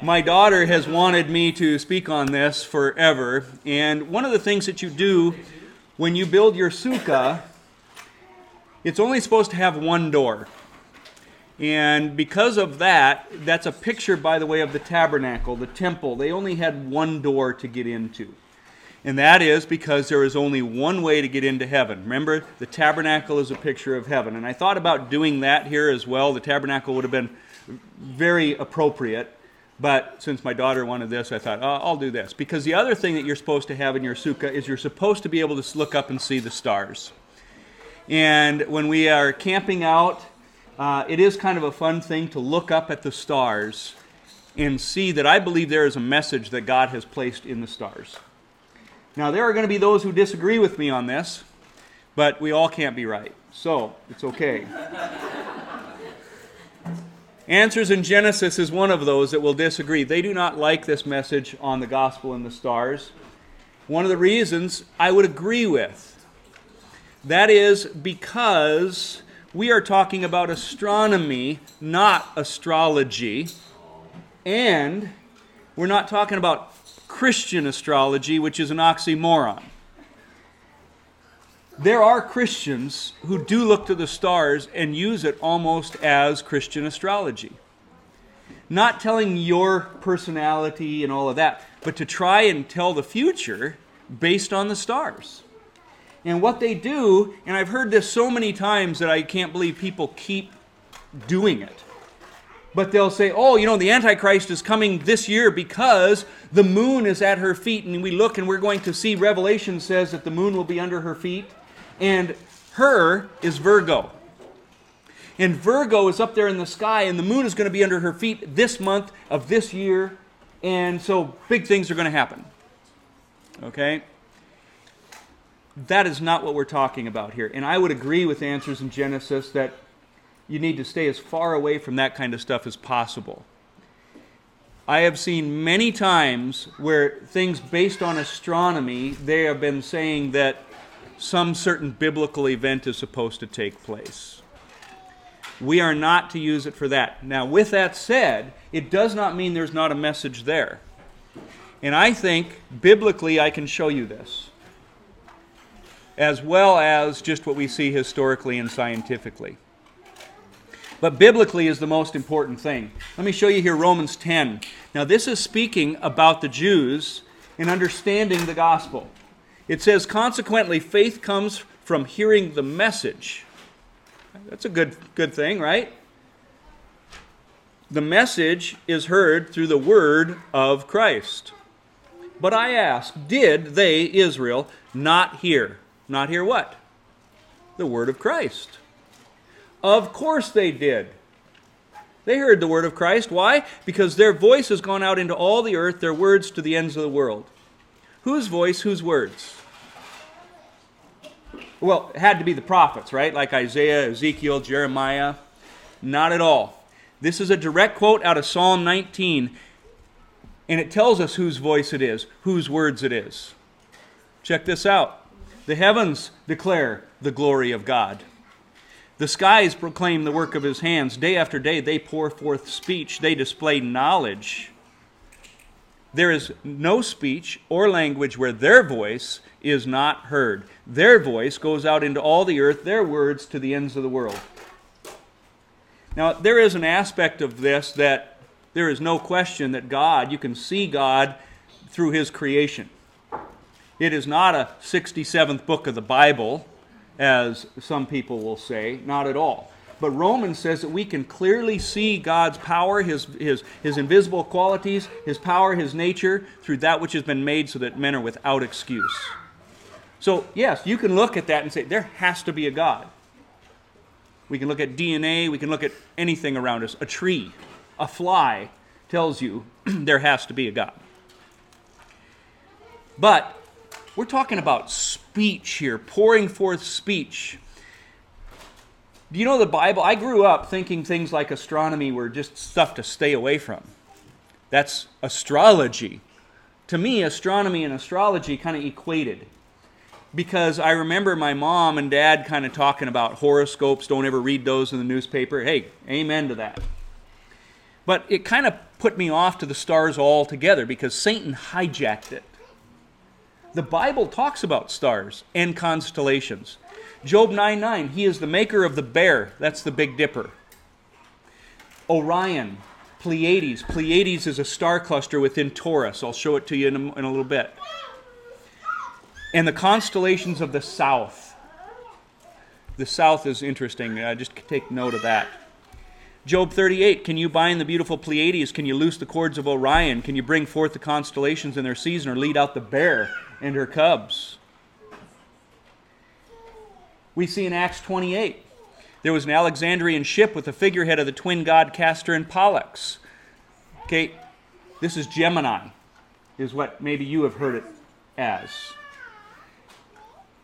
My daughter has wanted me to speak on this forever, and one of the things that you do when you build your sukkah, it's only supposed to have one door. And because of that, that's a picture, by the way, of the tabernacle, the temple. They only had one door to get into. And that is because there is only one way to get into heaven. Remember, the tabernacle is a picture of heaven. And I thought about doing that here as well. The tabernacle would have been very appropriate. But since my daughter wanted this, I thought, oh, I'll do this. Because the other thing that you're supposed to have in your sukkah is you're supposed to be able to look up and see the stars. And when we are camping out, uh, it is kind of a fun thing to look up at the stars and see that I believe there is a message that God has placed in the stars. Now, there are going to be those who disagree with me on this, but we all can't be right. So, it's okay. Answers in Genesis is one of those that will disagree. They do not like this message on the gospel in the stars. One of the reasons I would agree with. That is because we are talking about astronomy, not astrology. And we're not talking about Christian astrology, which is an oxymoron. There are Christians who do look to the stars and use it almost as Christian astrology. Not telling your personality and all of that, but to try and tell the future based on the stars. And what they do, and I've heard this so many times that I can't believe people keep doing it. But they'll say, oh, you know, the Antichrist is coming this year because the moon is at her feet. And we look and we're going to see Revelation says that the moon will be under her feet. And her is Virgo. And Virgo is up there in the sky, and the moon is going to be under her feet this month of this year. And so big things are going to happen. Okay? That is not what we're talking about here. And I would agree with answers in Genesis that you need to stay as far away from that kind of stuff as possible. I have seen many times where things based on astronomy, they have been saying that some certain biblical event is supposed to take place. We are not to use it for that. Now, with that said, it does not mean there's not a message there. And I think biblically I can show you this as well as just what we see historically and scientifically. But biblically is the most important thing. Let me show you here Romans 10. Now, this is speaking about the Jews and understanding the gospel. It says, consequently, faith comes from hearing the message. That's a good, good thing, right? The message is heard through the word of Christ. But I ask, did they, Israel, not hear? Not hear what? The word of Christ. Of course they did. They heard the word of Christ. Why? Because their voice has gone out into all the earth, their words to the ends of the world. Whose voice, whose words? Well, it had to be the prophets, right? Like Isaiah, Ezekiel, Jeremiah. Not at all. This is a direct quote out of Psalm 19, and it tells us whose voice it is, whose words it is. Check this out. The heavens declare the glory of God. The skies proclaim the work of his hands. Day after day, they pour forth speech. They display knowledge. There is no speech or language where their voice is not heard. Their voice goes out into all the earth, their words to the ends of the world. Now, there is an aspect of this that there is no question that God, you can see God through his creation. It is not a 67th book of the Bible, as some people will say, not at all. But Romans says that we can clearly see God's power, his, his, his invisible qualities, his power, his nature, through that which has been made so that men are without excuse. So, yes, you can look at that and say, there has to be a God. We can look at DNA, we can look at anything around us. A tree, a fly tells you there has to be a God. But we're talking about speech here, pouring forth speech. Do you know the Bible? I grew up thinking things like astronomy were just stuff to stay away from. That's astrology. To me, astronomy and astrology kind of equated. Because I remember my mom and dad kind of talking about horoscopes, don't ever read those in the newspaper. Hey, amen to that. But it kind of put me off to the stars altogether because Satan hijacked it. The Bible talks about stars and constellations. Job 9 9, he is the maker of the bear. That's the Big Dipper. Orion, Pleiades. Pleiades is a star cluster within Taurus. I'll show it to you in a, in a little bit. And the constellations of the south. The south is interesting. Uh, just take note of that. Job 38, can you bind the beautiful Pleiades? Can you loose the cords of Orion? Can you bring forth the constellations in their season or lead out the bear and her cubs? We see in Acts 28, there was an Alexandrian ship with the figurehead of the twin god Castor and Pollux. Okay, this is Gemini, is what maybe you have heard it as.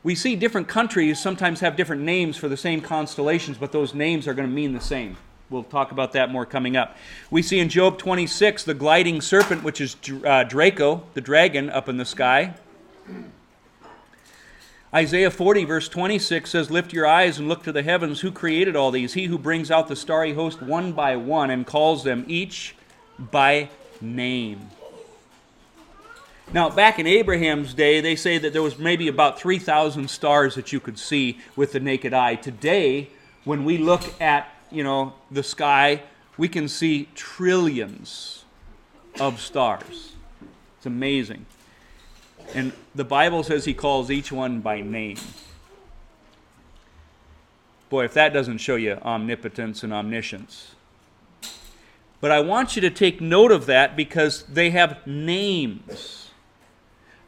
We see different countries sometimes have different names for the same constellations, but those names are going to mean the same. We'll talk about that more coming up. We see in Job 26 the gliding serpent, which is uh, Draco, the dragon, up in the sky. Isaiah 40, verse 26 says, Lift your eyes and look to the heavens. Who created all these? He who brings out the starry host one by one and calls them each by name. Now, back in Abraham's day, they say that there was maybe about 3,000 stars that you could see with the naked eye. Today, when we look at you know, the sky, we can see trillions of stars. It's amazing. And the Bible says he calls each one by name. Boy, if that doesn't show you omnipotence and omniscience. But I want you to take note of that because they have names.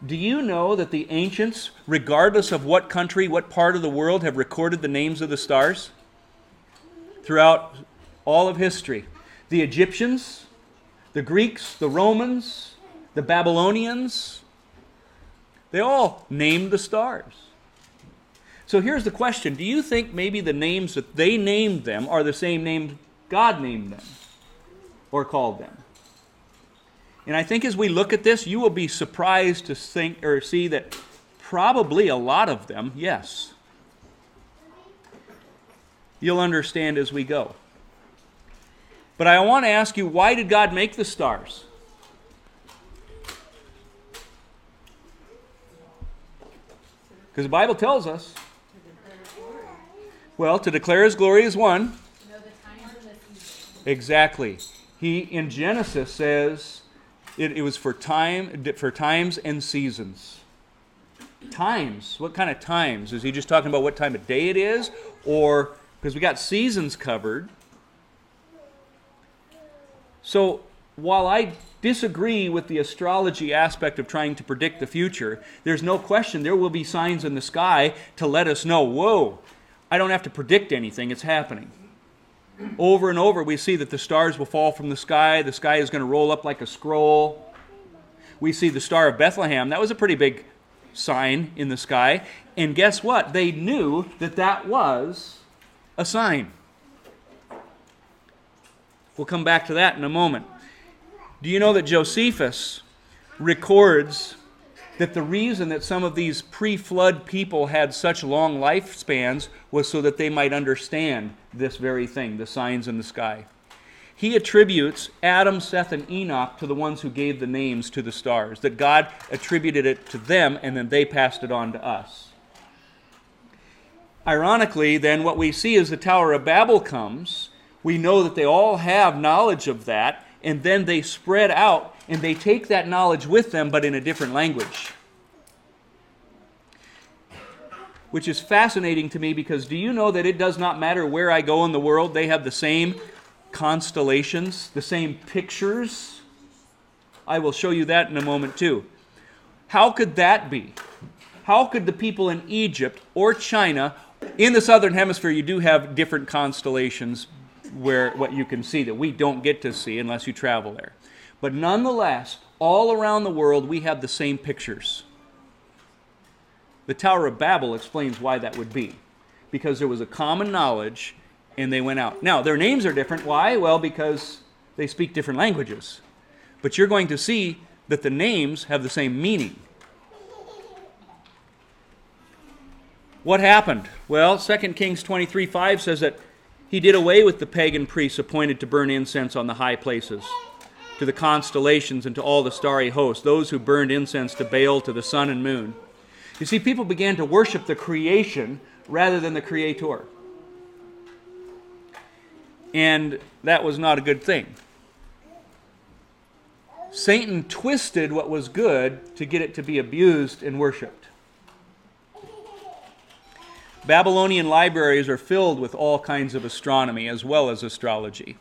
Do you know that the ancients, regardless of what country, what part of the world, have recorded the names of the stars? throughout all of history. The Egyptians, the Greeks, the Romans, the Babylonians, they all named the stars. So here's the question Do you think maybe the names that they named them are the same names God named them or called them? And I think as we look at this, you will be surprised to think or see that probably a lot of them, yes. You'll understand as we go. But I want to ask you why did God make the stars? Because the Bible tells us. Well, to declare his glory is one. Exactly. He in Genesis says it, it was for time for times and seasons. Times. What kind of times? Is he just talking about what time of day it is? Or because we got seasons covered. So while I disagree with the astrology aspect of trying to predict the future, there's no question there will be signs in the sky to let us know whoa, I don't have to predict anything, it's happening. Over and over, we see that the stars will fall from the sky, the sky is going to roll up like a scroll. We see the Star of Bethlehem, that was a pretty big sign in the sky. And guess what? They knew that that was a sign. We'll come back to that in a moment. Do you know that Josephus records that the reason that some of these pre flood people had such long lifespans was so that they might understand this very thing, the signs in the sky? He attributes Adam, Seth, and Enoch to the ones who gave the names to the stars, that God attributed it to them and then they passed it on to us. Ironically, then, what we see as the Tower of Babel comes, we know that they all have knowledge of that, and then they spread out and they take that knowledge with them, but in a different language. Which is fascinating to me because do you know that it does not matter where I go in the world, they have the same constellations, the same pictures? I will show you that in a moment too. How could that be? How could the people in Egypt or China in the southern hemisphere, you do have different constellations where what you can see that we don't get to see unless you travel there. But nonetheless, all around the world, we have the same pictures. The Tower of Babel explains why that would be. Because there was a common knowledge and they went out. Now, their names are different. Why? Well, because they speak different languages. But you're going to see that the names have the same meaning. What happened? Well, 2 Kings 23 5 says that He did away with the pagan priests appointed to burn incense on the high places, to the constellations, and to all the starry hosts, those who burned incense to Baal, to the sun and moon. You see, people began to worship the creation rather than the creator. And that was not a good thing. Satan twisted what was good to get it to be abused and worshiped. Babylonian libraries are filled with all kinds of astronomy as well as astrology.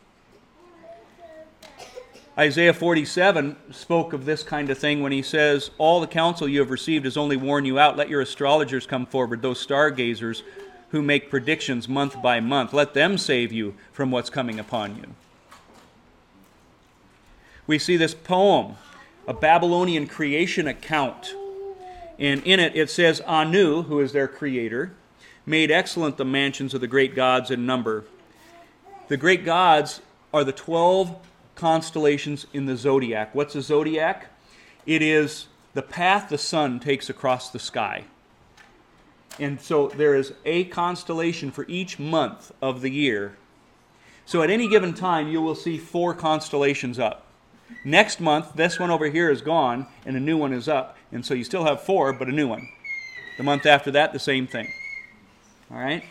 Isaiah 47 spoke of this kind of thing when he says, All the counsel you have received has only worn you out. Let your astrologers come forward, those stargazers who make predictions month by month. Let them save you from what's coming upon you. We see this poem, a Babylonian creation account. And in it, it says, Anu, who is their creator, made excellent the mansions of the great gods in number. The great gods are the 12 constellations in the zodiac. What's a zodiac? It is the path the sun takes across the sky. And so there is a constellation for each month of the year. So at any given time, you will see four constellations up. Next month, this one over here is gone, and a new one is up. And so you still have four, but a new one. The month after that, the same thing. All right?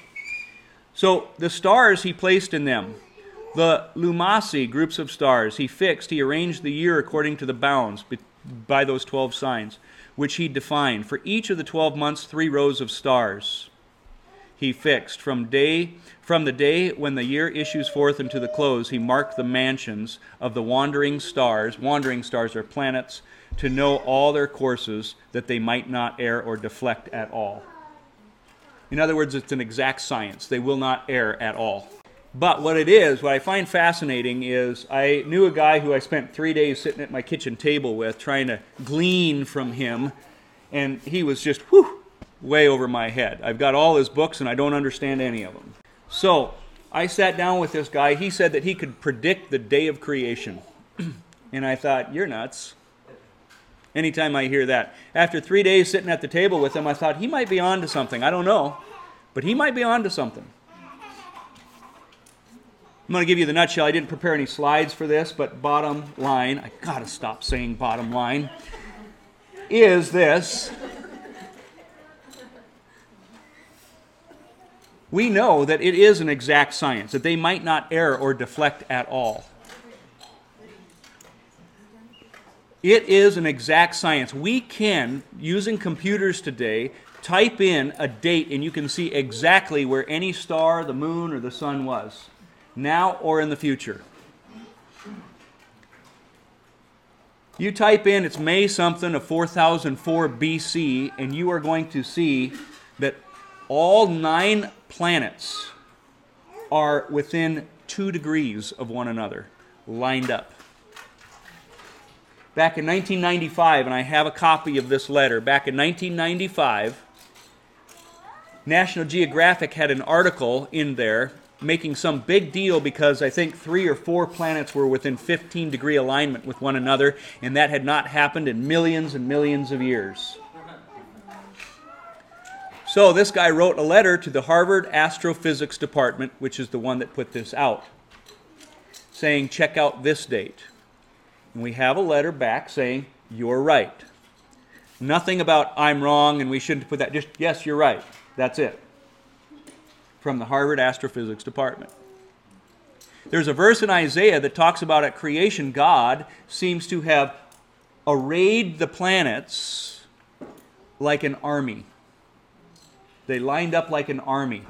So the stars he placed in them, the Lumasi, groups of stars, he fixed, he arranged the year according to the bounds by those 12 signs, which he defined. For each of the 12 months, three rows of stars he fixed. From day from the day when the year issues forth into the close, he marked the mansions of the wandering stars. Wandering stars are planets to know all their courses that they might not err or deflect at all. In other words, it's an exact science. They will not err at all. But what it is, what I find fascinating is I knew a guy who I spent three days sitting at my kitchen table with trying to glean from him, and he was just, whew, way over my head. I've got all his books and I don't understand any of them. So I sat down with this guy. He said that he could predict the day of creation. and I thought, you're nuts anytime I hear that. After three days sitting at the table with him, I thought he might be on to something. I don't know, but he might be on to something. I'm going to give you the nutshell. I didn't prepare any slides for this, but bottom line, I got to stop saying bottom line, is this. We know that it is an exact science, that they might not err or deflect at all. It is an exact science. We can, using computers today, type in a date and you can see exactly where any star, the moon, or the sun was, now or in the future. You type in it's May something of 4004 BC, and you are going to see that all nine planets are within two degrees of one another, lined up back in 1995, and I have a copy of this letter. Back in 1995, National Geographic had an article in there making some big deal because I think three or four planets were within 15 degree alignment with one another, and that had not happened in millions and millions of years. So this guy wrote a letter to the Harvard Astrophysics Department, which is the one that put this out, saying, check out this date. And we have a letter back saying, You're right. Nothing about I'm wrong and we shouldn't put that. Just, yes, you're right. That's it. From the Harvard Astrophysics Department. There's a verse in Isaiah that talks about at creation, God seems to have arrayed the planets like an army. They lined up like an army.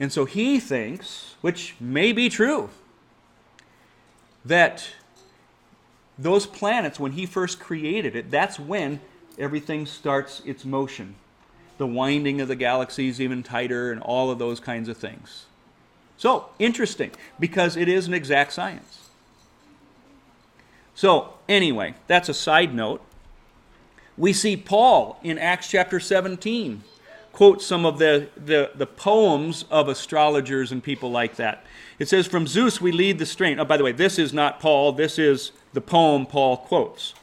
And so he thinks, which may be true, that those planets, when he first created it, that's when everything starts its motion. The winding of the galaxies even tighter, and all of those kinds of things. So, interesting, because it is an exact science. So, anyway, that's a side note. We see Paul in Acts chapter 17 quote some of the, the, the poems of astrologers and people like that. It says, From Zeus we lead the strain. Oh, by the way, this is not Paul, this is the poem Paul quotes.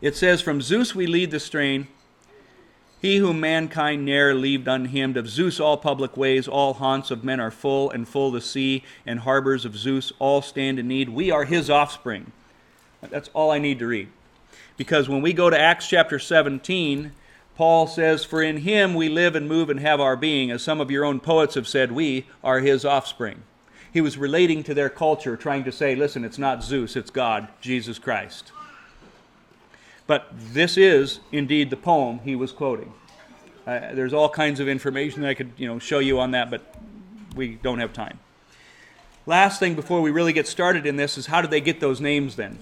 It says, From Zeus we lead the strain, He whom mankind ne'er leaved unhymned, of Zeus all public ways, all haunts of men are full, and full the sea, and harbors of Zeus all stand in need. We are his offspring. That's all I need to read. Because when we go to Acts chapter 17, Paul says, For in him we live and move and have our being. As some of your own poets have said, we are his offspring. He was relating to their culture, trying to say, listen, it's not Zeus, it's God, Jesus Christ. But this is indeed the poem he was quoting. Uh, there's all kinds of information that I could you know, show you on that, but we don't have time. Last thing before we really get started in this is how did they get those names then?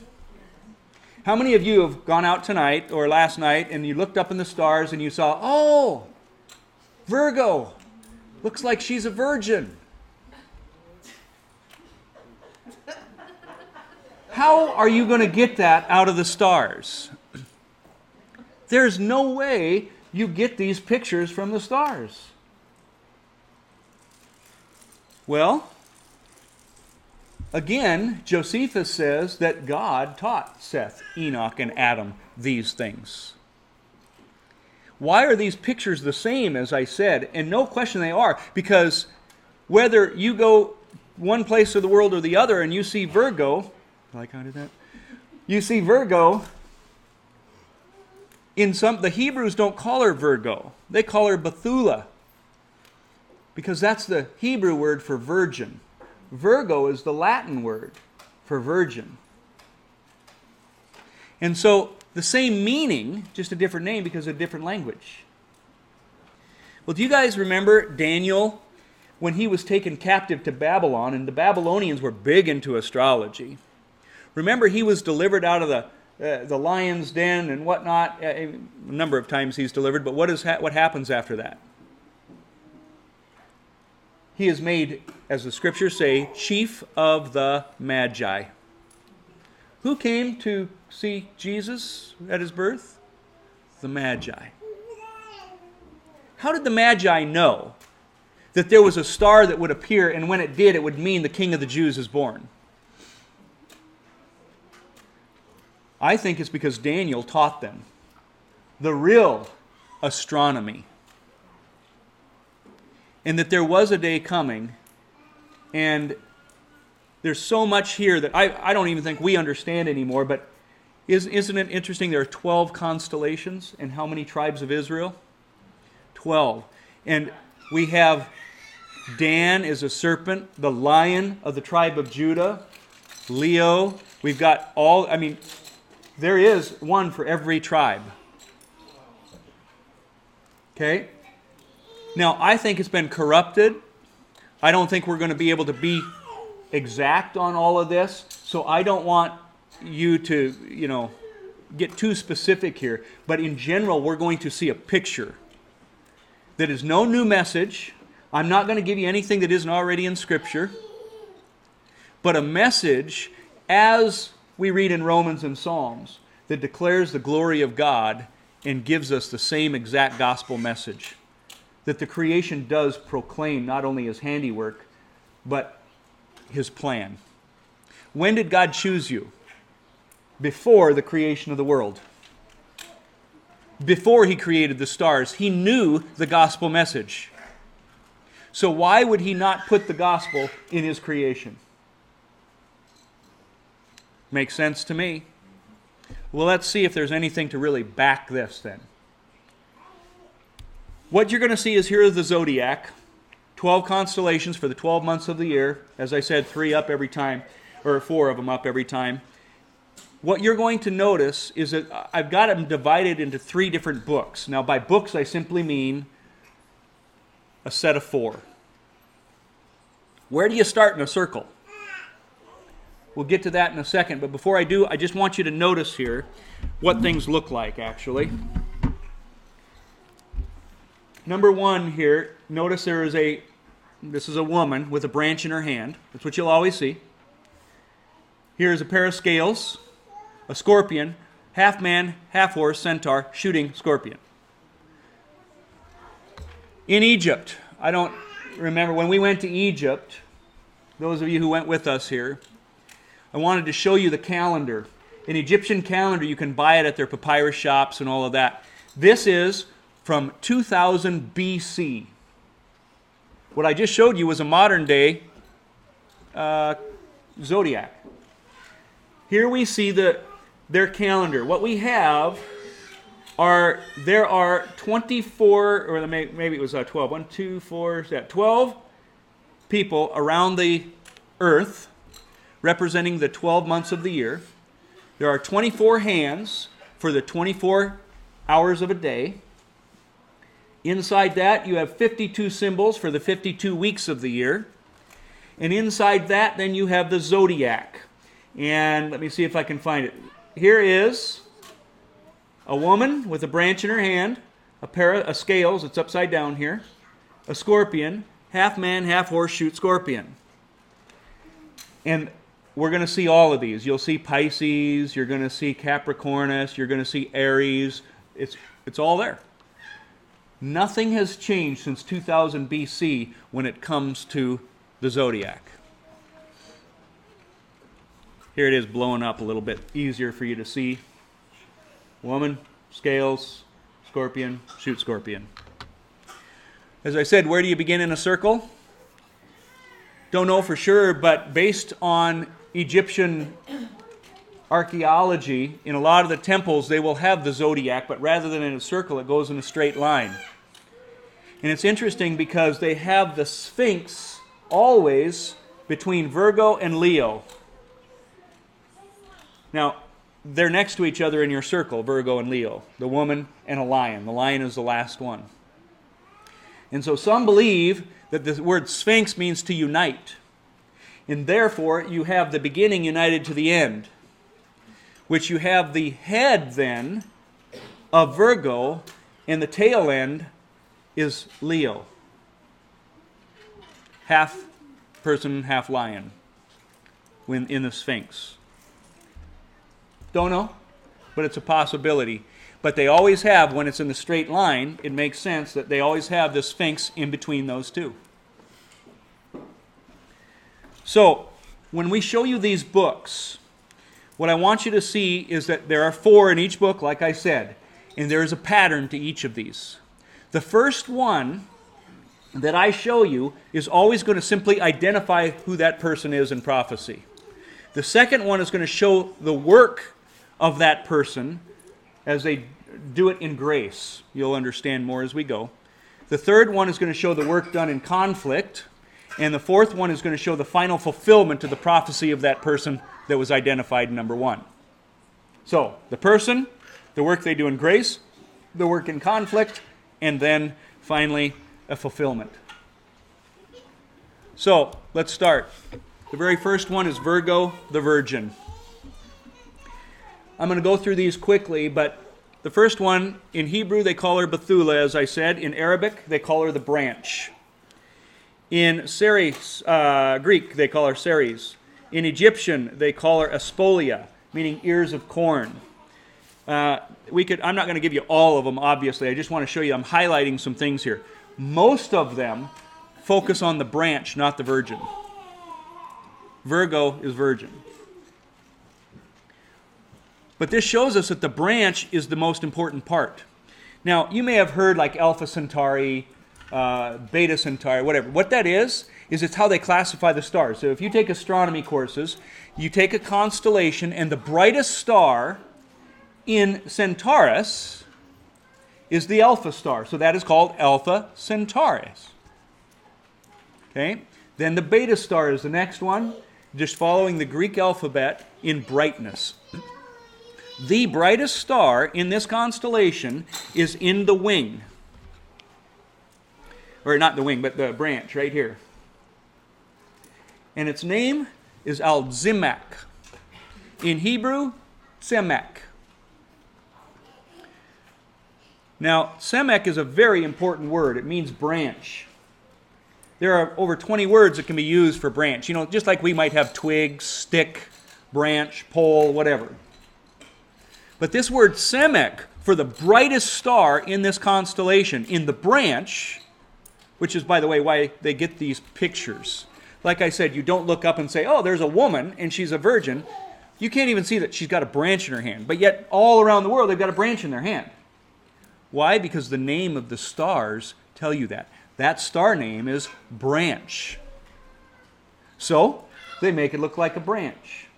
How many of you have gone out tonight or last night and you looked up in the stars and you saw, oh, Virgo, looks like she's a virgin? How are you going to get that out of the stars? There's no way you get these pictures from the stars. Well, Again, Josephus says that God taught Seth, Enoch, and Adam these things. Why are these pictures the same, as I said? And no question they are, because whether you go one place of the world or the other and you see Virgo, like I did that, you see Virgo. In some, the Hebrews don't call her Virgo; they call her Bethula, because that's the Hebrew word for virgin. Virgo is the Latin word for virgin. And so the same meaning, just a different name because of a different language. Well, do you guys remember Daniel when he was taken captive to Babylon? And the Babylonians were big into astrology. Remember, he was delivered out of the, uh, the lion's den and whatnot. A number of times he's delivered, but what, is ha- what happens after that? He is made, as the scriptures say, chief of the Magi. Who came to see Jesus at his birth? The Magi. How did the Magi know that there was a star that would appear, and when it did, it would mean the King of the Jews is born? I think it's because Daniel taught them the real astronomy and that there was a day coming. And there's so much here that I, I don't even think we understand anymore. But is, isn't it interesting? There are 12 constellations, and how many tribes of Israel? 12. And we have Dan is a serpent, the lion of the tribe of Judah, Leo. We've got all, I mean, there is one for every tribe. Okay? Now, I think it's been corrupted. I don't think we're going to be able to be exact on all of this. So I don't want you to, you know, get too specific here. But in general, we're going to see a picture that is no new message. I'm not going to give you anything that isn't already in Scripture, but a message as we read in Romans and Psalms that declares the glory of God and gives us the same exact gospel message that the creation does proclaim not only his handiwork, but his plan. When did God choose you? Before the creation of the world. Before he created the stars, he knew the gospel message. So, why would he not put the gospel in his creation? Makes sense to me. Well, let's see if there's anything to really back this then. What you're going to see is here is the zodiac 12 constellations for the 12 months of the year. As I said, three up every time, or four of them up every time. What you're going to notice is that I've got them divided into three different books. Now, by books, I simply mean a set of four. Where do you start in a circle? We'll get to that in a second, but before I do, I just want you to notice here what things look like actually. Number one here, notice there is a, this is a woman with a branch in her hand. That's what you'll always see. Here is a pair of scales, a scorpion, half man, half horse, centaur, shooting scorpion. In Egypt, I don't remember, when we went to Egypt, those of you who went with us here, I wanted to show you the calendar. An Egyptian calendar, you can buy it at their papyrus shops and all of that. This is from 2000 BC. What I just showed you was a modern day uh, zodiac. Here we see the, their calendar. What we have are there are 24, or maybe it was uh, 12, 1, 2, 4, 12 people around the earth representing the 12 months of the year. There are 24 hands for the 24 hours of a day. Inside that, you have 52 symbols for the 52 weeks of the year. And inside that, then you have the zodiac. And let me see if I can find it. Here is a woman with a branch in her hand, a pair of scales, it's upside down here, a scorpion, half man, half horse shoot scorpion. And we're going to see all of these. You'll see Pisces, you're going to see Capricornus, you're going to see Aries. It's, it's all there. Nothing has changed since 2000 BC when it comes to the zodiac. Here it is blowing up a little bit easier for you to see. Woman, scales, scorpion, shoot scorpion. As I said, where do you begin in a circle? Don't know for sure, but based on Egyptian archaeology, in a lot of the temples, they will have the zodiac, but rather than in a circle, it goes in a straight line. And it's interesting because they have the Sphinx always between Virgo and Leo. Now, they're next to each other in your circle, Virgo and Leo, the woman and a lion. The lion is the last one. And so some believe that the word sphinx means to unite. And therefore, you have the beginning united to the end, which you have the head then of Virgo, and the tail end is Leo. Half person, half lion when in the Sphinx. Don't know, but it's a possibility. But they always have, when it's in the straight line, it makes sense that they always have the sphinx in between those two. So, when we show you these books, what I want you to see is that there are four in each book, like I said, and there is a pattern to each of these. The first one that I show you is always going to simply identify who that person is in prophecy. The second one is going to show the work of that person as they do it in grace. You'll understand more as we go. The third one is going to show the work done in conflict. And the fourth one is going to show the final fulfillment of the prophecy of that person that was identified in number one. So, the person, the work they do in grace, the work in conflict, and then finally a fulfillment. So, let's start. The very first one is Virgo the Virgin. I'm going to go through these quickly, but the first one, in Hebrew, they call her Bethula, as I said. In Arabic, they call her the branch. In Ceres, uh, Greek, they call her Ceres. In Egyptian, they call her Aspolia, meaning ears of corn. Uh, we could, I'm not going to give you all of them, obviously. I just want to show you, I'm highlighting some things here. Most of them focus on the branch, not the virgin. Virgo is virgin. But this shows us that the branch is the most important part. Now, you may have heard like Alpha Centauri, uh, Beta Centauri, whatever. What that is, is it's how they classify the stars. So if you take astronomy courses, you take a constellation, and the brightest star in Centaurus is the Alpha star. So that is called Alpha Centaurus. Okay? Then the Beta star is the next one, just following the Greek alphabet in brightness. The brightest star in this constellation is in the wing. Or not the wing, but the branch right here. And its name is Alzimak. In Hebrew, Semek. Now, Semek is a very important word. It means branch. There are over 20 words that can be used for branch. You know, just like we might have twig, stick, branch, pole, whatever. But this word Semek, for the brightest star in this constellation, in the branch, which is, by the way, why they get these pictures. Like I said, you don't look up and say, oh, there's a woman and she's a virgin. You can't even see that she's got a branch in her hand. But yet, all around the world, they've got a branch in their hand. Why? Because the name of the stars tell you that. That star name is branch. So, they make it look like a branch.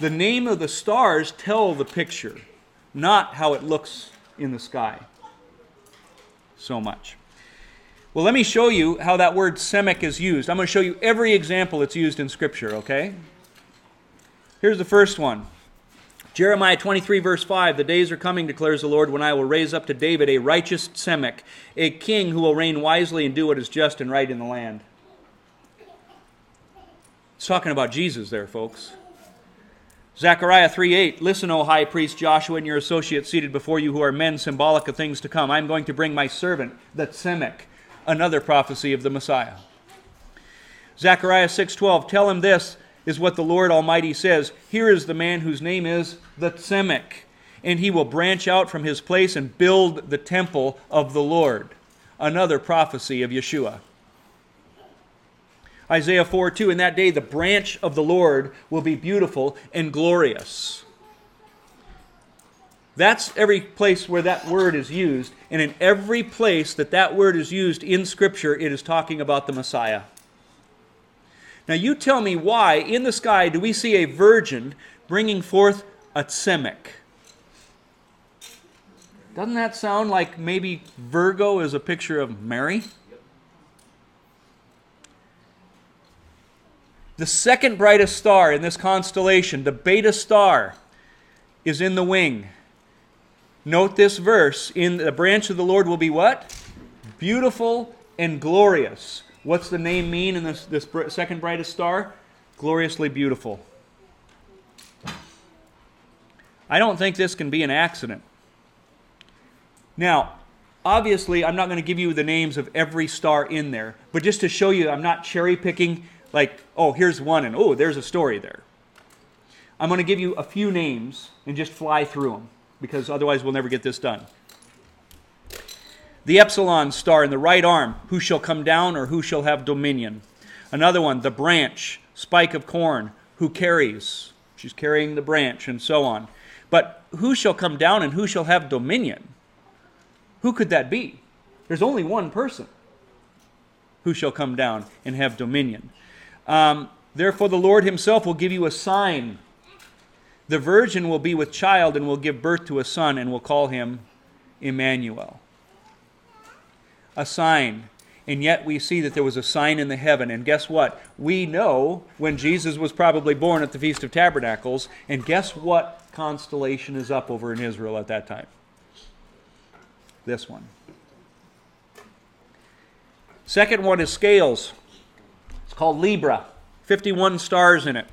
The name of the stars tell the picture, not how it looks in the sky. So much. Well, let me show you how that word semek is used. I'm going to show you every example it's used in Scripture, okay? Here's the first one Jeremiah 23, verse 5 The days are coming, declares the Lord, when I will raise up to David a righteous Semek, a king who will reign wisely and do what is just and right in the land. It's talking about Jesus there, folks. Zechariah 3:8 Listen, O high priest Joshua and your associates seated before you who are men symbolic of things to come. I'm going to bring my servant, the Tzemek, another prophecy of the Messiah. Zechariah 6:12 Tell him this is what the Lord Almighty says. Here is the man whose name is the Tzemek, and he will branch out from his place and build the temple of the Lord. Another prophecy of Yeshua. Isaiah 4 2 In that day, the branch of the Lord will be beautiful and glorious. That's every place where that word is used. And in every place that that word is used in Scripture, it is talking about the Messiah. Now, you tell me why in the sky do we see a virgin bringing forth a tzemek? Doesn't that sound like maybe Virgo is a picture of Mary? The second brightest star in this constellation, the Beta star, is in the wing. Note this verse in the branch of the Lord will be what? Beautiful and glorious. What's the name mean in this, this second brightest star? Gloriously beautiful. I don't think this can be an accident. Now, obviously, I'm not going to give you the names of every star in there, but just to show you I'm not cherry picking like, oh, here's one, and oh, there's a story there. I'm going to give you a few names and just fly through them because otherwise we'll never get this done. The Epsilon star in the right arm, who shall come down or who shall have dominion. Another one, the branch, spike of corn, who carries. She's carrying the branch, and so on. But who shall come down and who shall have dominion? Who could that be? There's only one person who shall come down and have dominion. Um, Therefore, the Lord himself will give you a sign. The virgin will be with child and will give birth to a son and will call him Emmanuel. A sign. And yet we see that there was a sign in the heaven. And guess what? We know when Jesus was probably born at the Feast of Tabernacles. And guess what constellation is up over in Israel at that time? This one. Second one is scales. It's called Libra, 51 stars in it.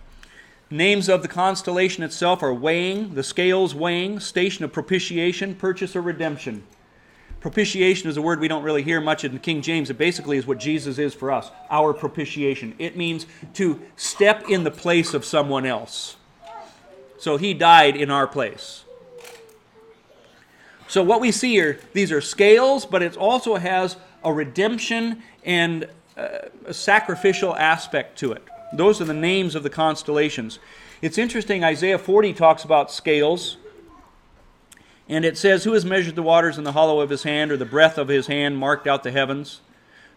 Names of the constellation itself are weighing, the scales weighing, station of propitiation, purchase or redemption. Propitiation is a word we don't really hear much in the King James. It basically is what Jesus is for us, our propitiation. It means to step in the place of someone else. So he died in our place. So what we see here, these are scales, but it also has a redemption and uh, a sacrificial aspect to it. Those are the names of the constellations. It's interesting, Isaiah 40 talks about scales. And it says, Who has measured the waters in the hollow of his hand, or the breadth of his hand marked out the heavens?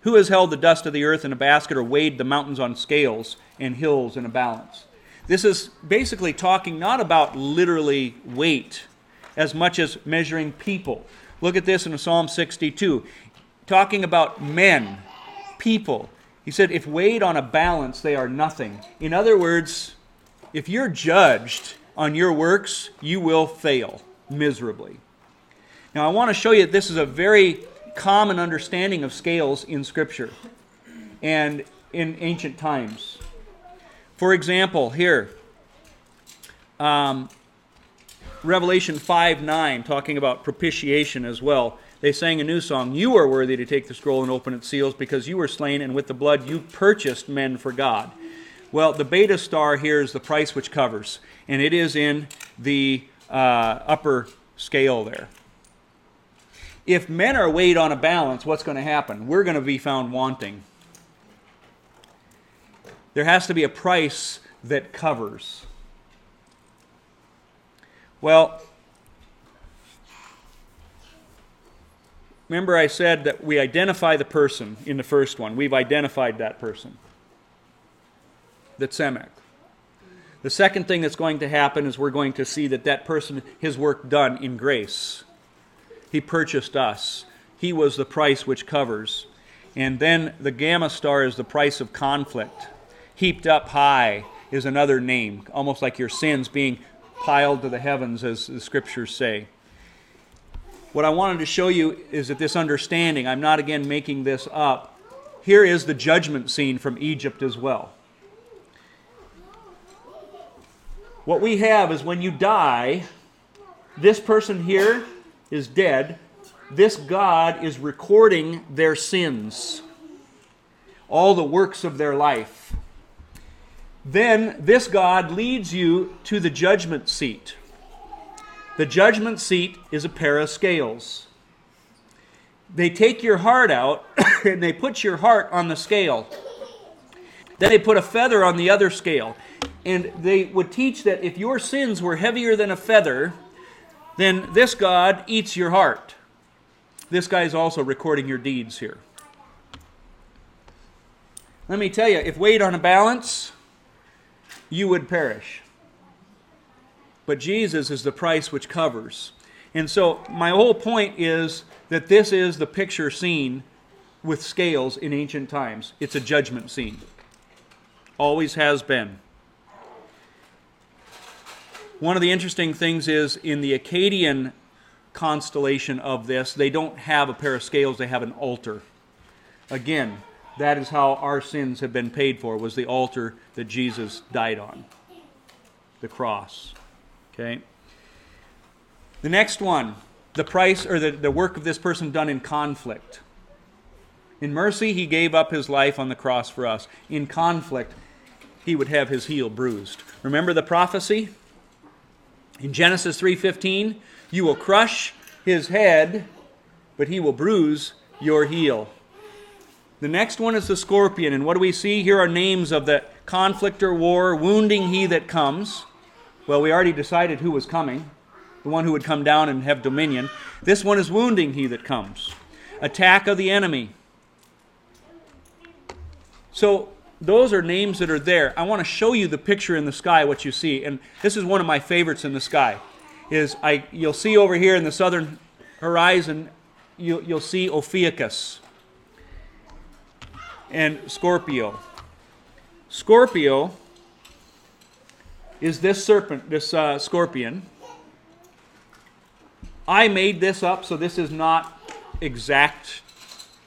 Who has held the dust of the earth in a basket, or weighed the mountains on scales, and hills in a balance? This is basically talking not about literally weight as much as measuring people. Look at this in Psalm 62, talking about men people. He said, if weighed on a balance, they are nothing. In other words, if you're judged on your works, you will fail miserably. Now, I want to show you that this is a very common understanding of scales in Scripture and in ancient times. For example, here, um, Revelation 5 9, talking about propitiation as well they sang a new song You are worthy to take the scroll and open its seals because you were slain, and with the blood you purchased men for God. Well, the beta star here is the price which covers, and it is in the uh, upper scale there. If men are weighed on a balance, what's going to happen? We're going to be found wanting. There has to be a price that covers. Well, remember I said that we identify the person in the first one. We've identified that person. The Tzemek. The second thing that's going to happen is we're going to see that that person, his work done in grace. He purchased us. He was the price which covers. And then the gamma star is the price of conflict. Heaped up high is another name, almost like your sins being piled to the heavens, as the scriptures say. What I wanted to show you is that this understanding, I'm not again making this up. Here is the judgment scene from Egypt as well. What we have is when you die, this person here is dead. This God is recording their sins, all the works of their life. Then this God leads you to the judgment seat. The judgment seat is a pair of scales. They take your heart out and they put your heart on the scale. Then they put a feather on the other scale. And they would teach that if your sins were heavier than a feather, then this God eats your heart. This guy is also recording your deeds here. Let me tell you, if weighed on a balance, you would perish. But Jesus is the price which covers. And so, my whole point is that this is the picture scene with scales in ancient times. It's a judgment scene. Always has been. One of the interesting things is in the Akkadian constellation of this, they don't have a pair of scales, they have an altar. Again, that is how our sins have been paid for, was the altar that Jesus died on. The cross. Okay? The next one, the price or the, the work of this person done in conflict. In mercy, he gave up his life on the cross for us. In conflict, he would have his heel bruised. Remember the prophecy? In Genesis 3:15, you will crush his head, but he will bruise your heel. The next one is the scorpion, and what do we see? Here are names of the conflict or war, wounding he that comes. Well, we already decided who was coming, the one who would come down and have dominion. This one is wounding he that comes. Attack of the enemy. So those are names that are there. I want to show you the picture in the sky, what you see. And this is one of my favorites in the sky. Is I you'll see over here in the southern horizon, you, you'll see Ophiuchus and Scorpio. Scorpio is this serpent, this uh, scorpion. I made this up, so this is not exact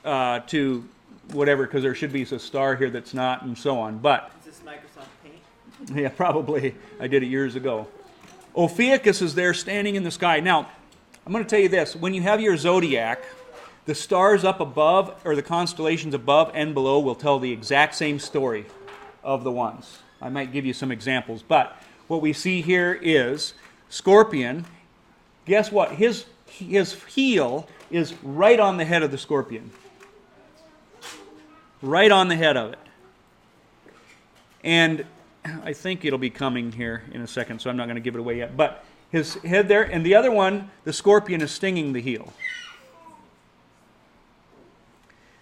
uh, to whatever, because there should be a star here that's not, and so on. But is this Microsoft Paint? Yeah, probably. I did it years ago. Ophiuchus is there standing in the sky. Now, I'm going to tell you this: when you have your zodiac, the stars up above or the constellations above and below will tell the exact same story of the ones. I might give you some examples, but what we see here is Scorpion. Guess what? His his heel is right on the head of the scorpion right on the head of it. And I think it'll be coming here in a second, so I'm not going to give it away yet. But his head there, and the other one, the scorpion is stinging the heel.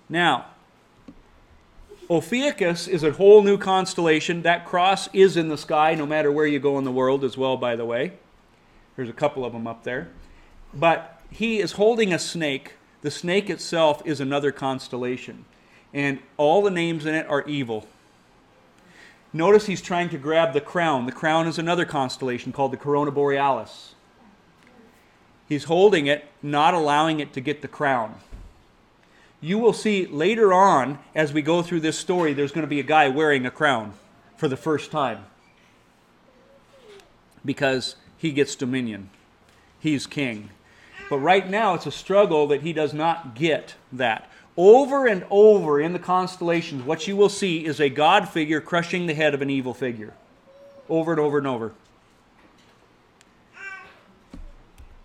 Now, Ophiuchus is a whole new constellation. That cross is in the sky no matter where you go in the world, as well, by the way. There's a couple of them up there. But he is holding a snake. The snake itself is another constellation and all the names in it are evil. Notice he's trying to grab the crown. The crown is another constellation called the Corona Borealis. He's holding it, not allowing it to get the crown. You will see later on, as we go through this story, there's going to be a guy wearing a crown for the first time because he gets dominion. He's king. But right now, it's a struggle that he does not get that. Over and over in the constellations, what you will see is a God figure crushing the head of an evil figure. Over and over and over.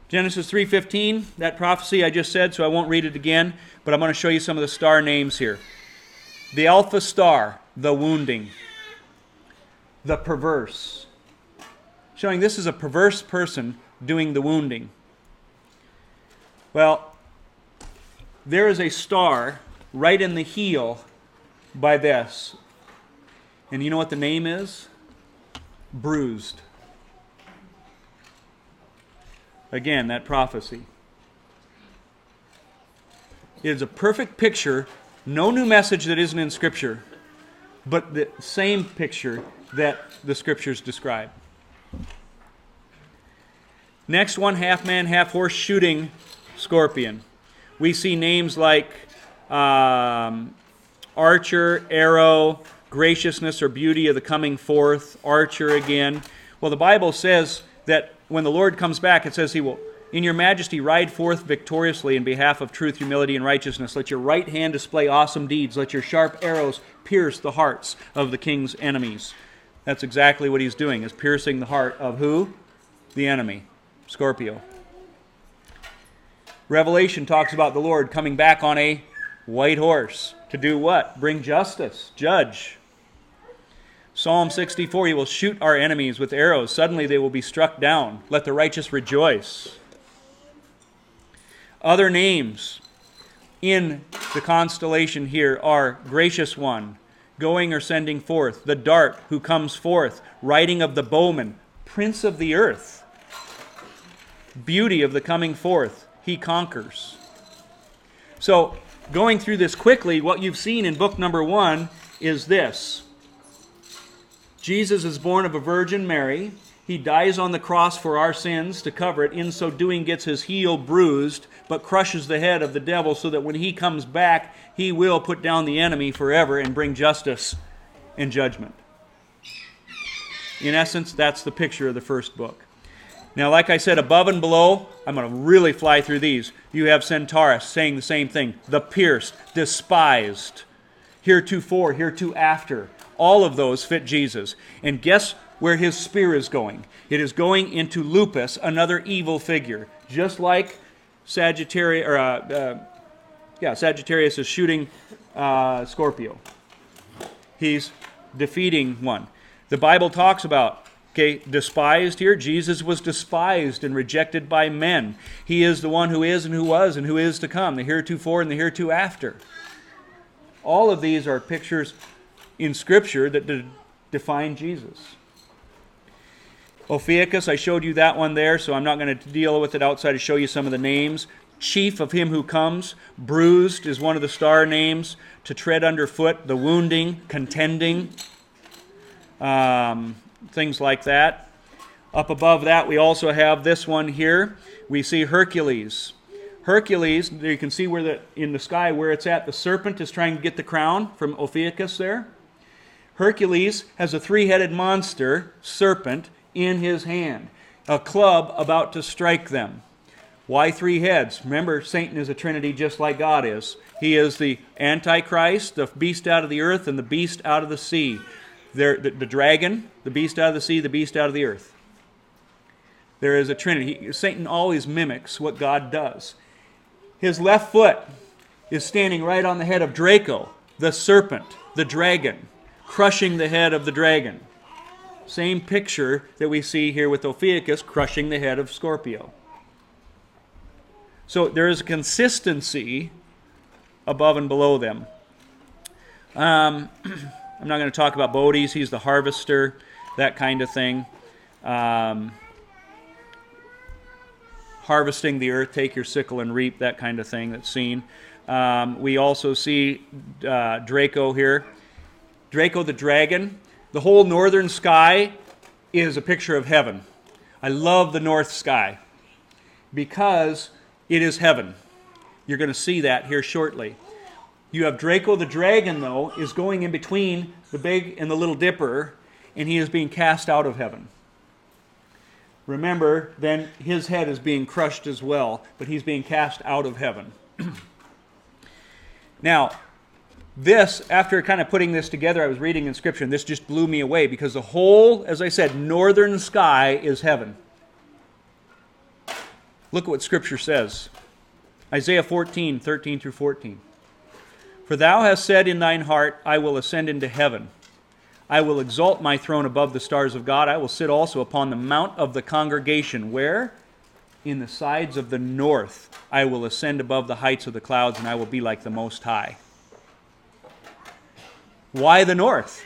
Genesis 3:15, that prophecy I just said, so I won't read it again, but I'm going to show you some of the star names here. The alpha star, the wounding. The perverse. Showing this is a perverse person doing the wounding. Well, there is a star right in the heel by this. And you know what the name is? Bruised. Again, that prophecy. It is a perfect picture, no new message that isn't in Scripture, but the same picture that the Scriptures describe. Next one, half man, half horse shooting scorpion. We see names like um, archer, arrow, graciousness or beauty of the coming forth, archer again. Well, the Bible says that when the Lord comes back, it says he will, in your majesty, ride forth victoriously in behalf of truth, humility, and righteousness. Let your right hand display awesome deeds. Let your sharp arrows pierce the hearts of the king's enemies. That's exactly what he's doing, is piercing the heart of who? The enemy, Scorpio. Revelation talks about the Lord coming back on a white horse to do what? Bring justice, judge. Psalm 64 He will shoot our enemies with arrows. Suddenly they will be struck down. Let the righteous rejoice. Other names in the constellation here are Gracious One, going or sending forth, the dart who comes forth, riding of the bowman, Prince of the earth, beauty of the coming forth, he conquers. So, going through this quickly, what you've seen in book number one is this Jesus is born of a Virgin Mary. He dies on the cross for our sins to cover it. In so doing, gets his heel bruised, but crushes the head of the devil so that when he comes back, he will put down the enemy forever and bring justice and judgment. In essence, that's the picture of the first book. Now, like I said, above and below, I'm going to really fly through these. You have Centaurus saying the same thing the pierced, despised, heretofore, hereto All of those fit Jesus. And guess where his spear is going? It is going into Lupus, another evil figure. Just like Sagittarius, or, uh, uh, yeah, Sagittarius is shooting uh, Scorpio. He's defeating one. The Bible talks about Okay, despised here. Jesus was despised and rejected by men. He is the one who is and who was and who is to come, the heretofore and the hereto All of these are pictures in Scripture that de- define Jesus. Ophiuchus, I showed you that one there, so I'm not going to deal with it outside to show you some of the names. Chief of him who comes, bruised is one of the star names, to tread underfoot, the wounding, contending. Um, things like that. Up above that, we also have this one here. We see Hercules. Hercules, you can see where the in the sky where it's at. The serpent is trying to get the crown from Ophiuchus there. Hercules has a three-headed monster, serpent, in his hand, a club about to strike them. Why three heads? Remember, Satan is a trinity just like God is. He is the Antichrist, the beast out of the earth, and the beast out of the sea. There, the, the, dragon, the beast out of the sea, the beast out of the earth. There is a trinity. He, Satan always mimics what God does. His left foot is standing right on the head of Draco, the serpent, the dragon, crushing the head of the dragon. Same picture that we see here with Ophiuchus crushing the head of Scorpio. So there is a consistency above and below them. Um, I'm not going to talk about Boötes. He's the harvester, that kind of thing. Um, harvesting the earth, take your sickle and reap, that kind of thing that's seen. Um, we also see uh, Draco here. Draco the dragon. The whole northern sky is a picture of heaven. I love the north sky because it is heaven. You're going to see that here shortly. You have Draco the dragon, though, is going in between the big and the little dipper, and he is being cast out of heaven. Remember, then his head is being crushed as well, but he's being cast out of heaven. now, this, after kind of putting this together, I was reading in Scripture, and this just blew me away because the whole, as I said, northern sky is heaven. Look at what Scripture says Isaiah 14, 13 through 14. For thou hast said in thine heart, I will ascend into heaven. I will exalt my throne above the stars of God. I will sit also upon the mount of the congregation. Where? in the sides of the north I will ascend above the heights of the clouds, and I will be like the Most High. Why the north?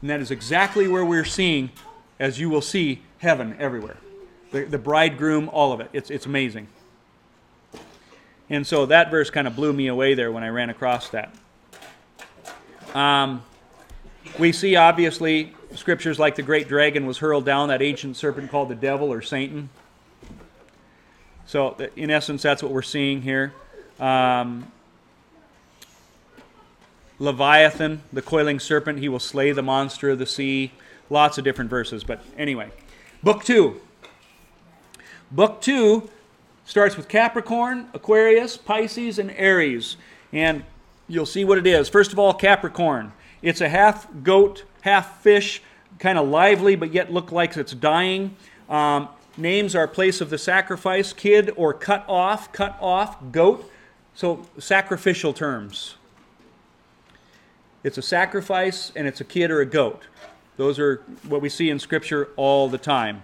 And that is exactly where we're seeing, as you will see, heaven everywhere. The, the bridegroom, all of it. It's, it's amazing. And so that verse kind of blew me away there when I ran across that. Um, we see, obviously, scriptures like the great dragon was hurled down, that ancient serpent called the devil or Satan. So, in essence, that's what we're seeing here. Um, Leviathan, the coiling serpent, he will slay the monster of the sea. Lots of different verses, but anyway. Book 2. Book 2 starts with Capricorn, Aquarius, Pisces, and Aries. And you'll see what it is. First of all, Capricorn. It's a half goat, half fish, kind of lively, but yet look like it's dying. Um, names are place of the sacrifice, kid or cut off, cut off, goat. So sacrificial terms. It's a sacrifice and it's a kid or a goat. Those are what we see in Scripture all the time.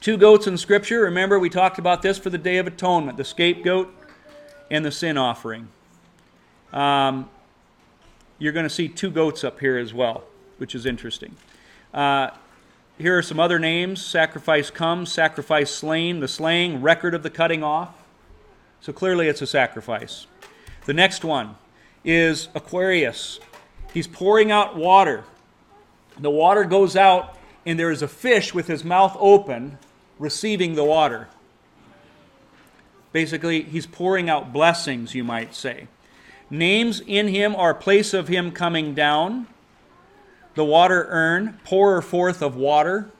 Two goats in Scripture. Remember, we talked about this for the Day of Atonement the scapegoat and the sin offering. Um, you're going to see two goats up here as well, which is interesting. Uh, here are some other names sacrifice comes, sacrifice slain, the slaying, record of the cutting off. So clearly it's a sacrifice. The next one is Aquarius. He's pouring out water. The water goes out, and there is a fish with his mouth open receiving the water. Basically, he's pouring out blessings, you might say. Names in him are place of him coming down the water urn, pourer forth of water.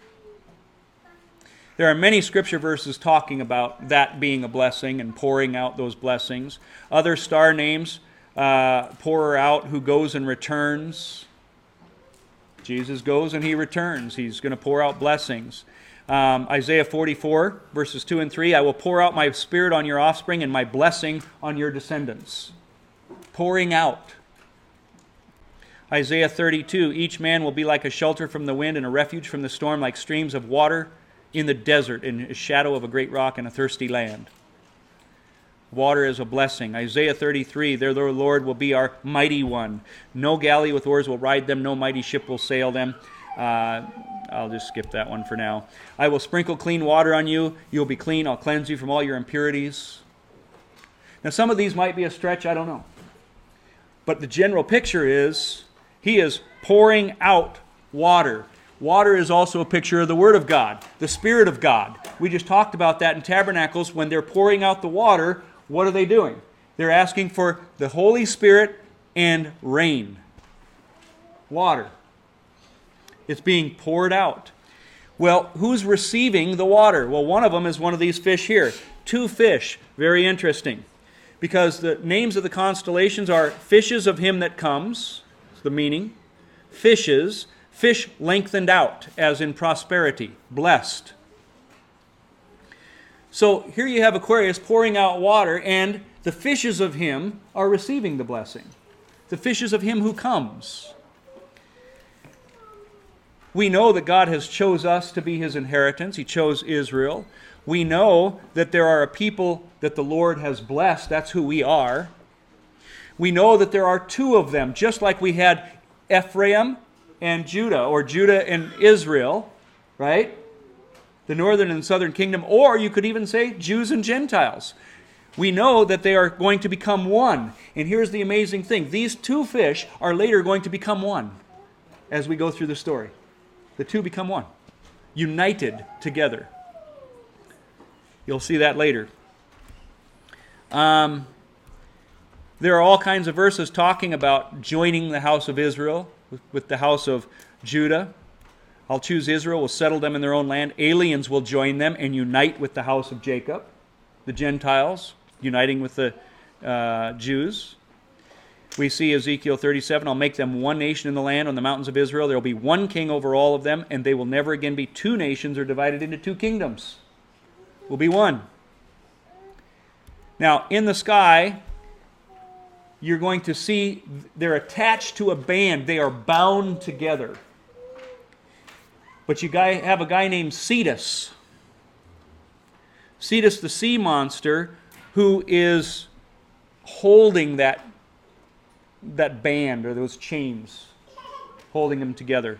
There are many scripture verses talking about that being a blessing and pouring out those blessings. Other star names, uh, pourer out who goes and returns. Jesus goes and he returns. He's going to pour out blessings. Um, Isaiah 44, verses 2 and 3 I will pour out my spirit on your offspring and my blessing on your descendants. Pouring out. Isaiah 32 Each man will be like a shelter from the wind and a refuge from the storm, like streams of water in the desert, in a shadow of a great rock in a thirsty land. Water is a blessing. Isaiah 33 There the Lord will be our mighty one. No galley with oars will ride them, no mighty ship will sail them. Uh, I'll just skip that one for now. I will sprinkle clean water on you. You will be clean. I'll cleanse you from all your impurities. Now, some of these might be a stretch, I don't know. But the general picture is he is pouring out water. Water is also a picture of the Word of God, the Spirit of God. We just talked about that in tabernacles. When they're pouring out the water, what are they doing? They're asking for the Holy Spirit and rain. Water. It's being poured out. Well, who's receiving the water? Well, one of them is one of these fish here. Two fish. Very interesting. Because the names of the constellations are fishes of him that comes the meaning. Fishes, fish lengthened out, as in prosperity, blessed. So here you have Aquarius pouring out water, and the fishes of him are receiving the blessing. The fishes of him who comes. We know that God has chose us to be his inheritance. He chose Israel. We know that there are a people that the Lord has blessed. That's who we are we know that there are two of them, just like we had Ephraim and Judah, or Judah and Israel, right? The northern and southern kingdom, or you could even say Jews and Gentiles. We know that they are going to become one. And here's the amazing thing these two fish are later going to become one as we go through the story. The two become one, united together. You'll see that later. Um, there are all kinds of verses talking about joining the house of Israel with, the house of Judah. I'll choose Israel, will settle them in their own land. Aliens will join them and unite with the house of Jacob. The Gentiles uniting with the uh, Jews. We see Ezekiel 37 I'll make them one nation in the land on the mountains of Israel. There will be one king over all of them, and they will never again be two nations or divided into two kingdoms. Will be one. Now, in the sky, you're going to see they're attached to a band, they are bound together. But you guy, have a guy named Cetus. Cetus the sea monster, who is holding that, that band or those chains, holding them together.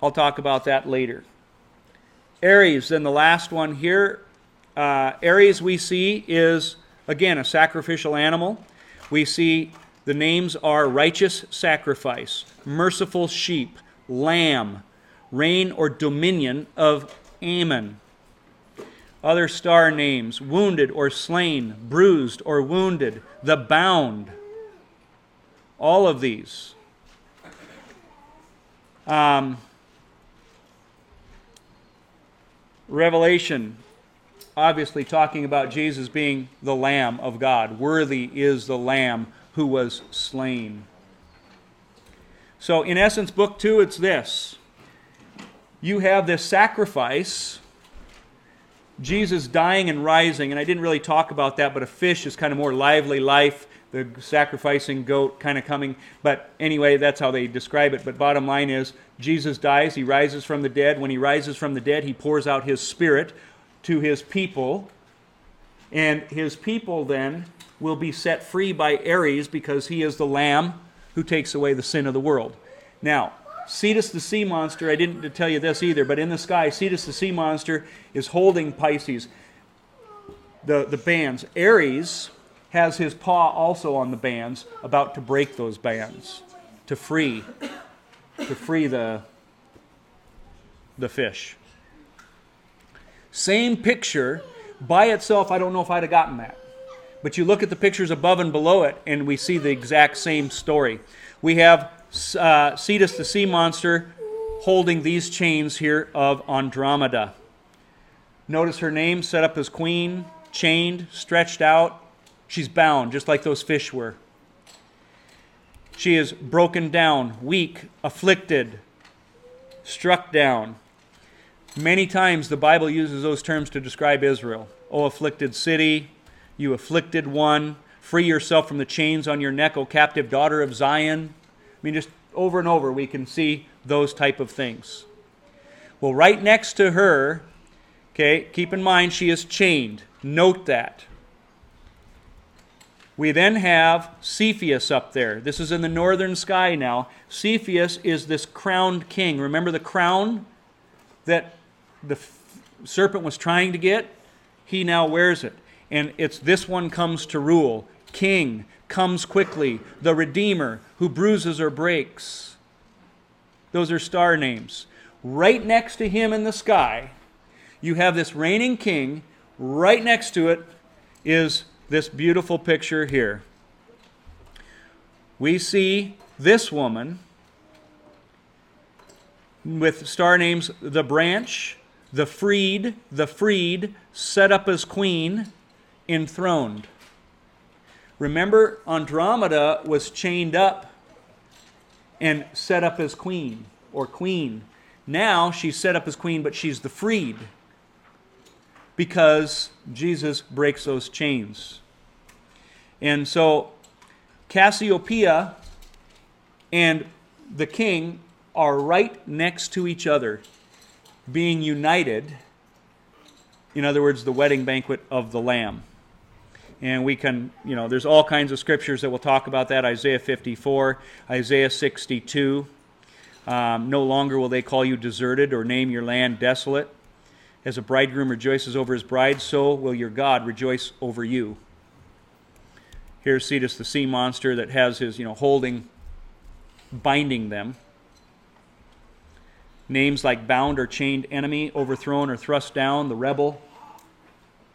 I'll talk about that later. Aries, then the last one here. Uh, Aries, we see, is again a sacrificial animal. We see the names are righteous sacrifice, merciful sheep, lamb, reign or dominion of Ammon. Other star names wounded or slain, bruised or wounded, the bound. All of these. Um, Revelation, obviously talking about Jesus being the Lamb of God. Worthy is the Lamb who was slain. So, in essence, book two, it's this you have this sacrifice, Jesus dying and rising, and I didn't really talk about that, but a fish is kind of more lively life, the sacrificing goat kind of coming. But anyway, that's how they describe it. But bottom line is, Jesus dies, he rises from the dead. When he rises from the dead, he pours out his spirit to his people. And his people then will be set free by Aries because he is the lamb who takes away the sin of the world. Now, Cetus the sea monster, I didn't tell you this either, but in the sky, Cetus the sea monster is holding Pisces, the, the bands. Aries has his paw also on the bands, about to break those bands, to free, to free the, the fish. Same picture. By itself, I don't know if I'd have gotten that. But you look at the pictures above and below it, and we see the exact same story. We have uh, Cetus the sea monster holding these chains here of Andromeda. Notice her name set up as queen, chained, stretched out. She's bound, just like those fish were. She is broken down, weak, afflicted, struck down. Many times the Bible uses those terms to describe Israel. O afflicted city, you afflicted one, free yourself from the chains on your neck, O captive daughter of Zion. I mean, just over and over, we can see those type of things. Well, right next to her, okay, keep in mind she is chained. Note that. We then have Cepheus up there. This is in the northern sky now. Cepheus is this crowned king. Remember the crown that the serpent was trying to get? He now wears it. And it's this one comes to rule. King, comes quickly, the Redeemer who bruises or breaks. Those are star names. Right next to him in the sky, you have this reigning king. Right next to it is this beautiful picture here. We see this woman with star names the branch, the freed, the freed, set up as queen, enthroned. Remember, Andromeda was chained up and set up as queen or queen. Now she's set up as queen, but she's the freed because Jesus breaks those chains. And so Cassiopeia and the king are right next to each other, being united. In other words, the wedding banquet of the Lamb and we can, you know, there's all kinds of scriptures that will talk about that Isaiah 54, Isaiah 62. Um, no longer will they call you deserted or name your land desolate. As a bridegroom rejoices over his bride, so will your God rejoice over you. Here's Cetus, the sea monster that has his, you know, holding, binding them. Names like bound or chained enemy, overthrown or thrust down, the rebel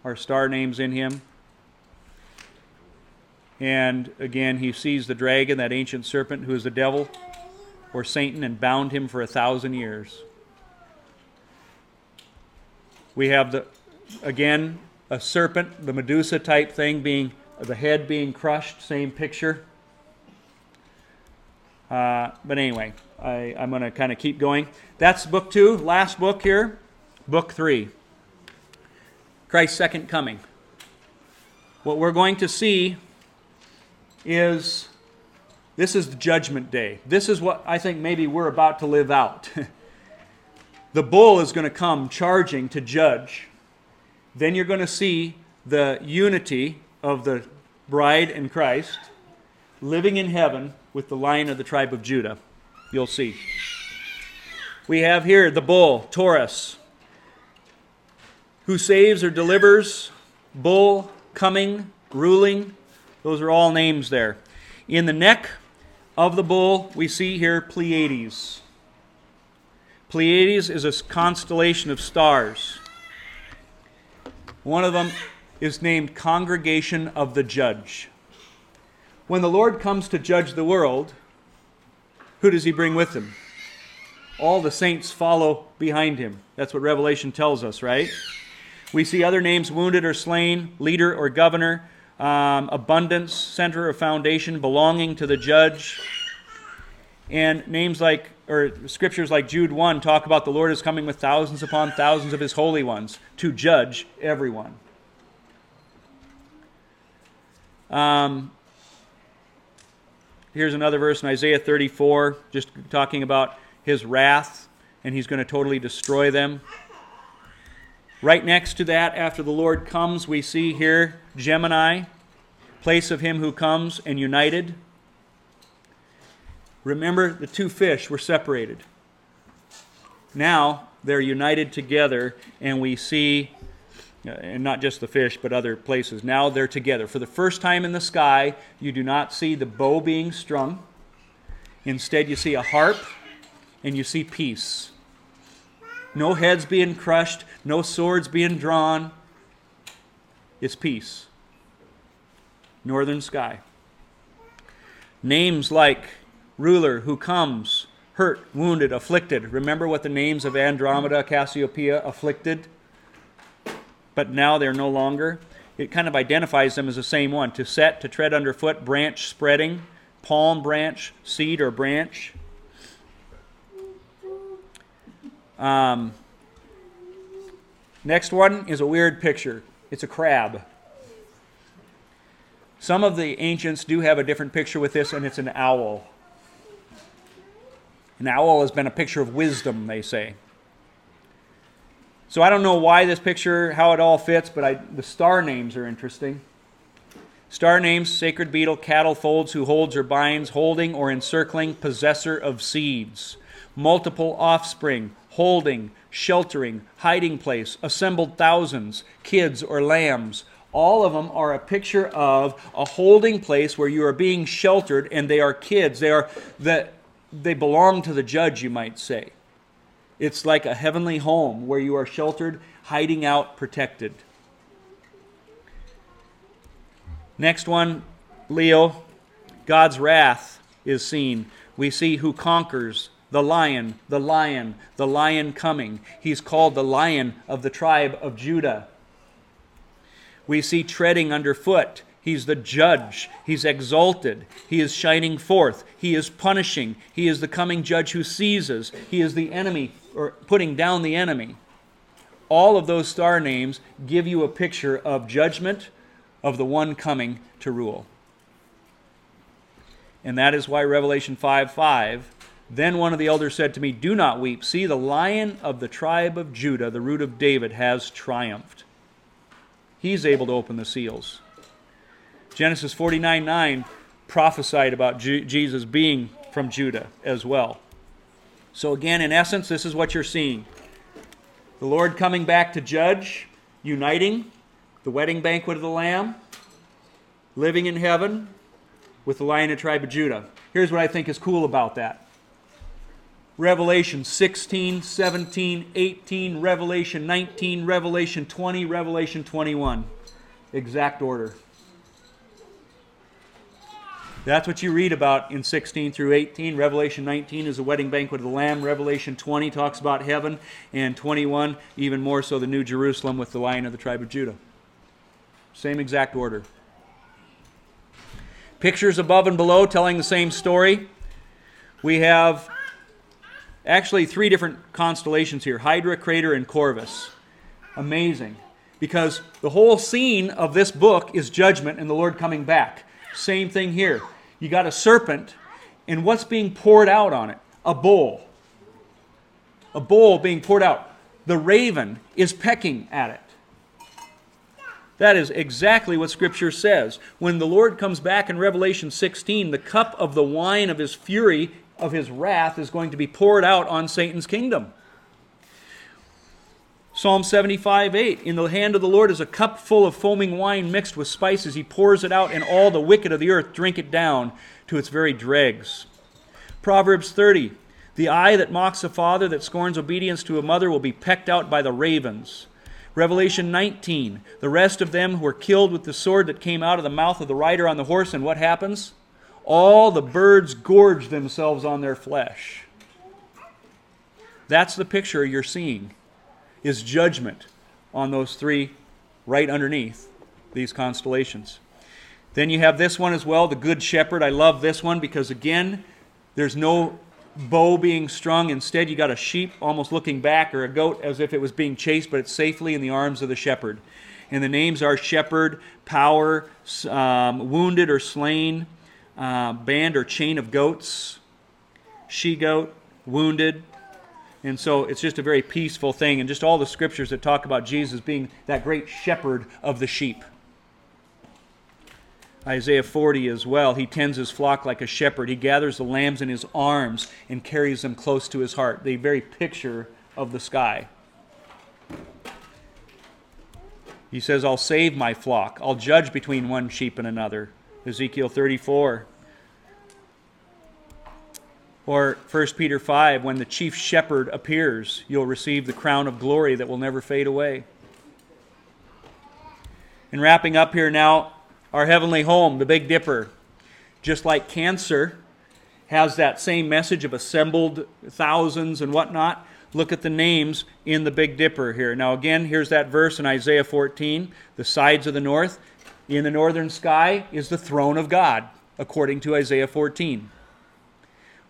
are star names in him. And again, he sees the dragon, that ancient serpent who is the devil or Satan, and bound him for a thousand years. We have the, again, a serpent, the Medusa type thing being, the head being crushed, same picture. Uh, but anyway, I, I'm going to kind of keep going. That's book two, last book here, book three Christ's second coming. What we're going to see is this is the judgment day. This is what I think maybe we're about to live out. The bull is going to come charging to judge. Then you're going to see the unity of the bride and Christ living in heaven with the lion of the tribe of Judah. You'll see. We have here the bull, Taurus, who saves or delivers, bull, coming, ruling. Those are all names there. In the neck of the bull, we see here Pleiades. Pleiades is a constellation of stars. One of them is named Congregation of the Judge. When the Lord comes to judge the world, who does he bring with him? All the saints follow behind him. That's what Revelation tells us, right? We see other names wounded or slain, leader or governor, um, abundance, center of foundation, belonging to the judge. And names like, or scriptures like Jude 1 talk about the Lord is coming with thousands upon thousands of his holy ones to judge everyone. Um, here's another verse in Isaiah 34, just talking about his wrath, and he's going to totally destroy them. Right next to that, after the Lord comes, we see here Gemini, place of him who comes, and united. Remember, the two fish were separated. Now they're united together, and we see, uh, and not just the fish, but other places. Now they're together. For the first time in the sky, you do not see the bow being strung. Instead, you see a harp, and you see peace no heads being crushed, no swords being drawn. It's peace. Northern sky. Names like ruler who comes, hurt, wounded, afflicted. Remember what the names of Andromeda, Cassiopeia, afflicted? But now they're no longer. It kind of identifies them as the same one to set, to tread underfoot, branch spreading, palm branch, seed or branch. Um, next one is a weird picture. It's a crab. Some of the ancients do have a different picture with this, and it's an owl. An owl has been a picture of wisdom, they say. So I don't know why this picture, how it all fits, but I, the star names are interesting. Star names, sacred beetle, cattle folds, who holds or binds, holding or encircling, possessor of seeds, multiple offspring, holding, sheltering, hiding place, assembled thousands, kids or lambs. All of them are a picture of a holding place where you are being sheltered and they are kids. They are the, they belong to the judge, you might say. It's like a heavenly home where you are sheltered, hiding out, protected. Next one, Leo. God's wrath is seen. We see who conquers, the lion, the lion, the lion coming. He's called the lion of the tribe of Judah. We see treading underfoot. He's the judge. He's exalted. He is shining forth. He is punishing. He is the coming judge who seizes. He is the enemy, or putting down the enemy. All of those star names give you a picture of judgment of the one coming to rule. And that is why Revelation 5 5 then one of the elders said to me, Do not weep. See, the lion of the tribe of Judah, the root of David, has triumphed. He's able to open the seals. Genesis 49 9 prophesied about Jesus being from Judah as well. So, again, in essence, this is what you're seeing the Lord coming back to judge, uniting the wedding banquet of the Lamb, living in heaven with the lion of the tribe of Judah. Here's what I think is cool about that Revelation 16, 17, 18, Revelation 19, Revelation 20, Revelation 21. Exact order. That's what you read about in 16 through 18. Revelation 19 is the wedding banquet of the Lamb. Revelation 20 talks about heaven. And 21, even more so, the New Jerusalem with the lion of the tribe of Judah. Same exact order. Pictures above and below telling the same story. We have Actually, three different constellations here Hydra, Crater, and Corvus. Amazing. Because the whole scene of this book is judgment and the Lord coming back. Same thing here. You got a serpent, and what's being poured out on it? A bowl. a bowl being poured out. The raven is pecking at it. That is exactly what Scripture says. When the Lord comes back in Revelation 16, the cup of the wine of his fury, of his wrath, is going to be poured out on Satan's kingdom. Psalm 75 8 In the hand of the Lord is a cup full of foaming wine mixed with spices. He pours it out, and all the wicked of the earth drink it down to its very dregs. Proverbs 30 The eye that mocks a father, that scorns obedience to a mother, will be pecked out by the ravens. Revelation 19 The rest of them were killed with the sword that came out of the mouth of the rider on the horse, and what happens? All the birds gorge themselves on their flesh. That's the picture you're seeing is judgment on those three right underneath these constellations. Then you have this one as well, the Good Shepherd. I love this one because, again, there's no bow being strung. Instead, you got a sheep almost looking back or a goat as if it was being chased, but it's safely in the arms of the shepherd. And the names are shepherd, power, um, wounded or slain, uh, band or chain of goats, she goat, wounded, and so it's just a very peaceful thing, and just all the scriptures that talk about Jesus being that great shepherd of the sheep. Isaiah 40 as well. He tends his flock like a shepherd. He gathers the lambs in his arms and carries them close to his heart. The very picture of the sky. He says, I'll save my flock. I'll judge between one sheep and another. Ezekiel 34. Or 1 Peter 5, when the chief shepherd appears, you'll receive the crown of glory that will never fade away. And wrapping up here now, our heavenly home, the Big Dipper, just like cancer has that same message of assembled thousands and whatnot. Look at the names in the Big Dipper here. Now, again, here's that verse in Isaiah 14 the sides of the north. In the northern sky is the throne of God, according to Isaiah 14.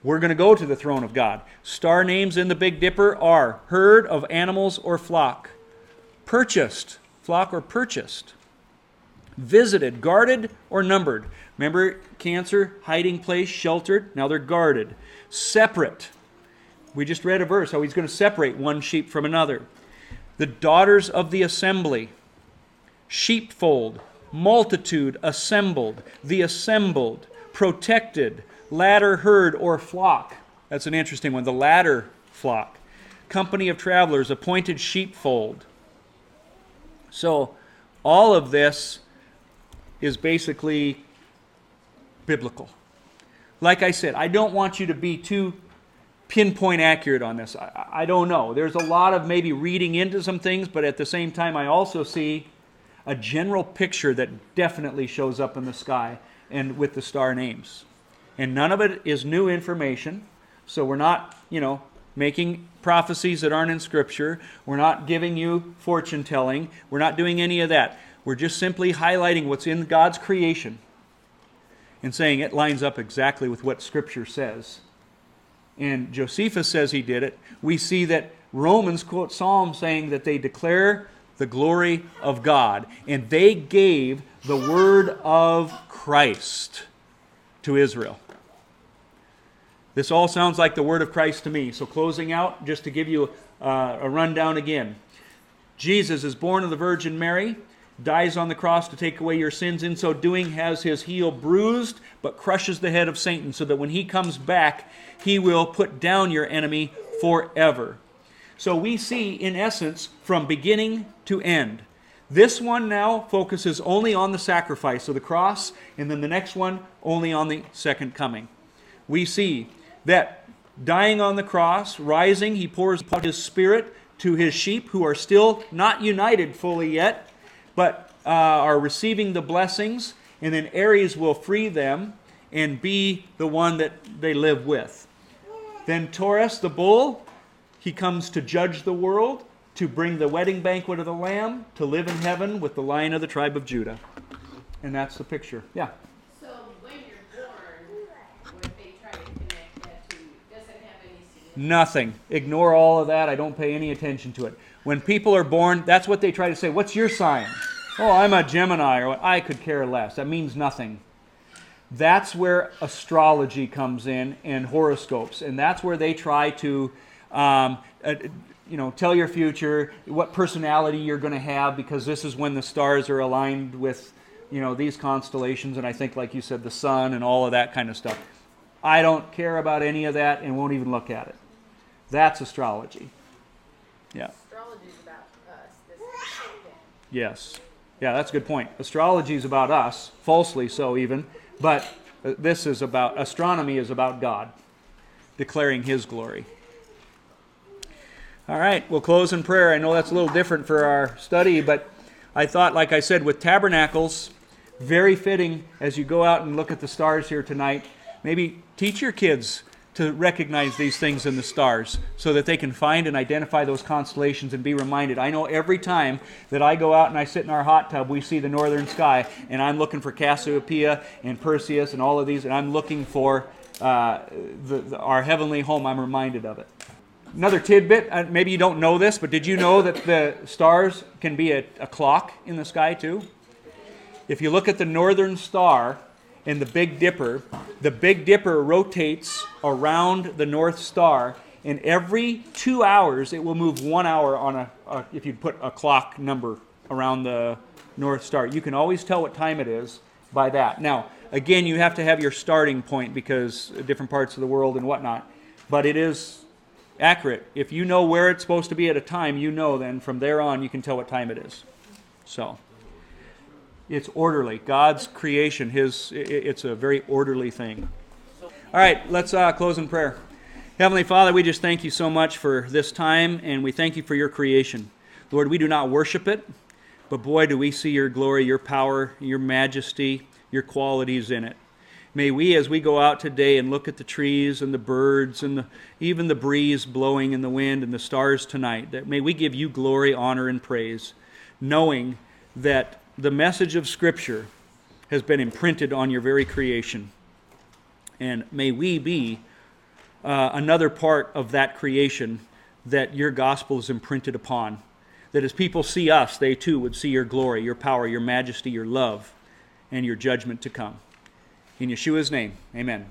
We're going to go to the throne of God. Star names in the Big Dipper are herd of animals or flock, purchased, flock or purchased, visited, guarded, or numbered. Remember cancer, hiding place, sheltered. Now they're guarded. Separate. We just read a verse how he's going to separate one sheep from another. The daughters of the assembly, sheepfold, multitude assembled, the assembled, protected, latter herd or flock. That's an interesting one. The latter flock. Company of travelers, appointed sheepfold. So, all of this is basically biblical. Like I said, I don't want you to be too pinpoint accurate on this. I, I, don't know. There's a lot of maybe reading into some things, but at the same time, I also see a general picture that definitely shows up in the sky and with the star names and none of it is new information. So we're not, you know, making prophecies that aren't in Scripture. We're not giving you fortune telling. We're not doing any of that. We're just simply highlighting what's in God's creation and saying it lines up exactly with what Scripture says. And Josephus says he did it. We see that Romans quote Psalm saying that they declare the glory of God. And they gave the word of Christ to Israel. This all sounds like the word of Christ to me. So, closing out, just to give you uh, a rundown again Jesus is born of the Virgin Mary, dies on the cross to take away your sins. In so doing, has his heel bruised, but crushes the head of Satan, so that when he comes back, he will put down your enemy forever. So, we see, in essence, from beginning to end. This one now focuses only on the sacrifice of the cross, and then the next one only on the second coming. We see that dying on the cross, rising, he pours out his spirit to his sheep who are still not united fully yet, but uh, are receiving the blessings, and then Aries will free them and be the one that they live with. Then Taurus, the bull, he comes to judge the world, to bring the wedding banquet of the Lamb, to live in heaven with the lion of the tribe of Judah. And that's the picture. Yeah. So when you're born, when they try to connect that to, doesn't have any significance. Nothing. Ignore all of that. I don't pay any attention to it. When people are born, that's what they try to say. What's your sign? Oh, I'm a Gemini, or I could care less. That means nothing. That's where astrology comes in and horoscopes, and that's where they try to Um, uh, you know, tell your future, what personality you're going to have, because this is when the stars are aligned with, you know, these constellations, and I think, like you said, the sun and all of that kind of stuff. I don't care about any of that and won't even look at it. That's astrology. Yeah. Astrology is about us. This is Yes. Yeah, that's a good point. Astrology is about us, falsely so even, but uh, this is about astronomy is about God declaring his glory. All right, we'll close in prayer. I know that's a little different for our study, but I thought like I said with tabernacles, very fitting as you go out and look at the stars here tonight. Maybe teach your kids to recognize these things in the stars so that they can find and identify those constellations and be reminded. I know every time that I go out and I sit in our hot tub, we see the northern sky, and I'm looking for Cassiopeia and Perseus and all of these, and I'm looking for uh, the, the, our heavenly home. I'm reminded of it. Another tidbit, uh, maybe you don't know this, but did you know that the stars can be a, a clock in the sky too? If you look at the northern star, in the Big Dipper, the Big Dipper rotates around the North Star, and every two hours it will move one hour on a, a if you put a clock number around the North Star. You can always tell what time it is by that. Now, again, you have to have your starting point because different parts of the world and whatnot, but it is accurate. If you know where it's supposed to be at a time, you know then from there on you can tell what time it is. So it's orderly. God's creation, His, it's a very orderly thing. All right, let's uh, close in prayer. Heavenly Father, we just thank you so much for this time, and we thank you for your creation. Lord, we do not worship it, but boy, do we see your glory, your power, your majesty, your qualities in it. May we, as we go out today and look at the trees and the birds and the, even the breeze blowing in the wind and the stars tonight, that may we give you glory, honor, and praise, knowing that the message of Scripture has been imprinted on your very creation. And may we be uh, another part of that creation that your gospel is imprinted upon. That as people see us, they too would see your glory, your power, your majesty, your love, and your judgment to come. In Yeshua's name, amen.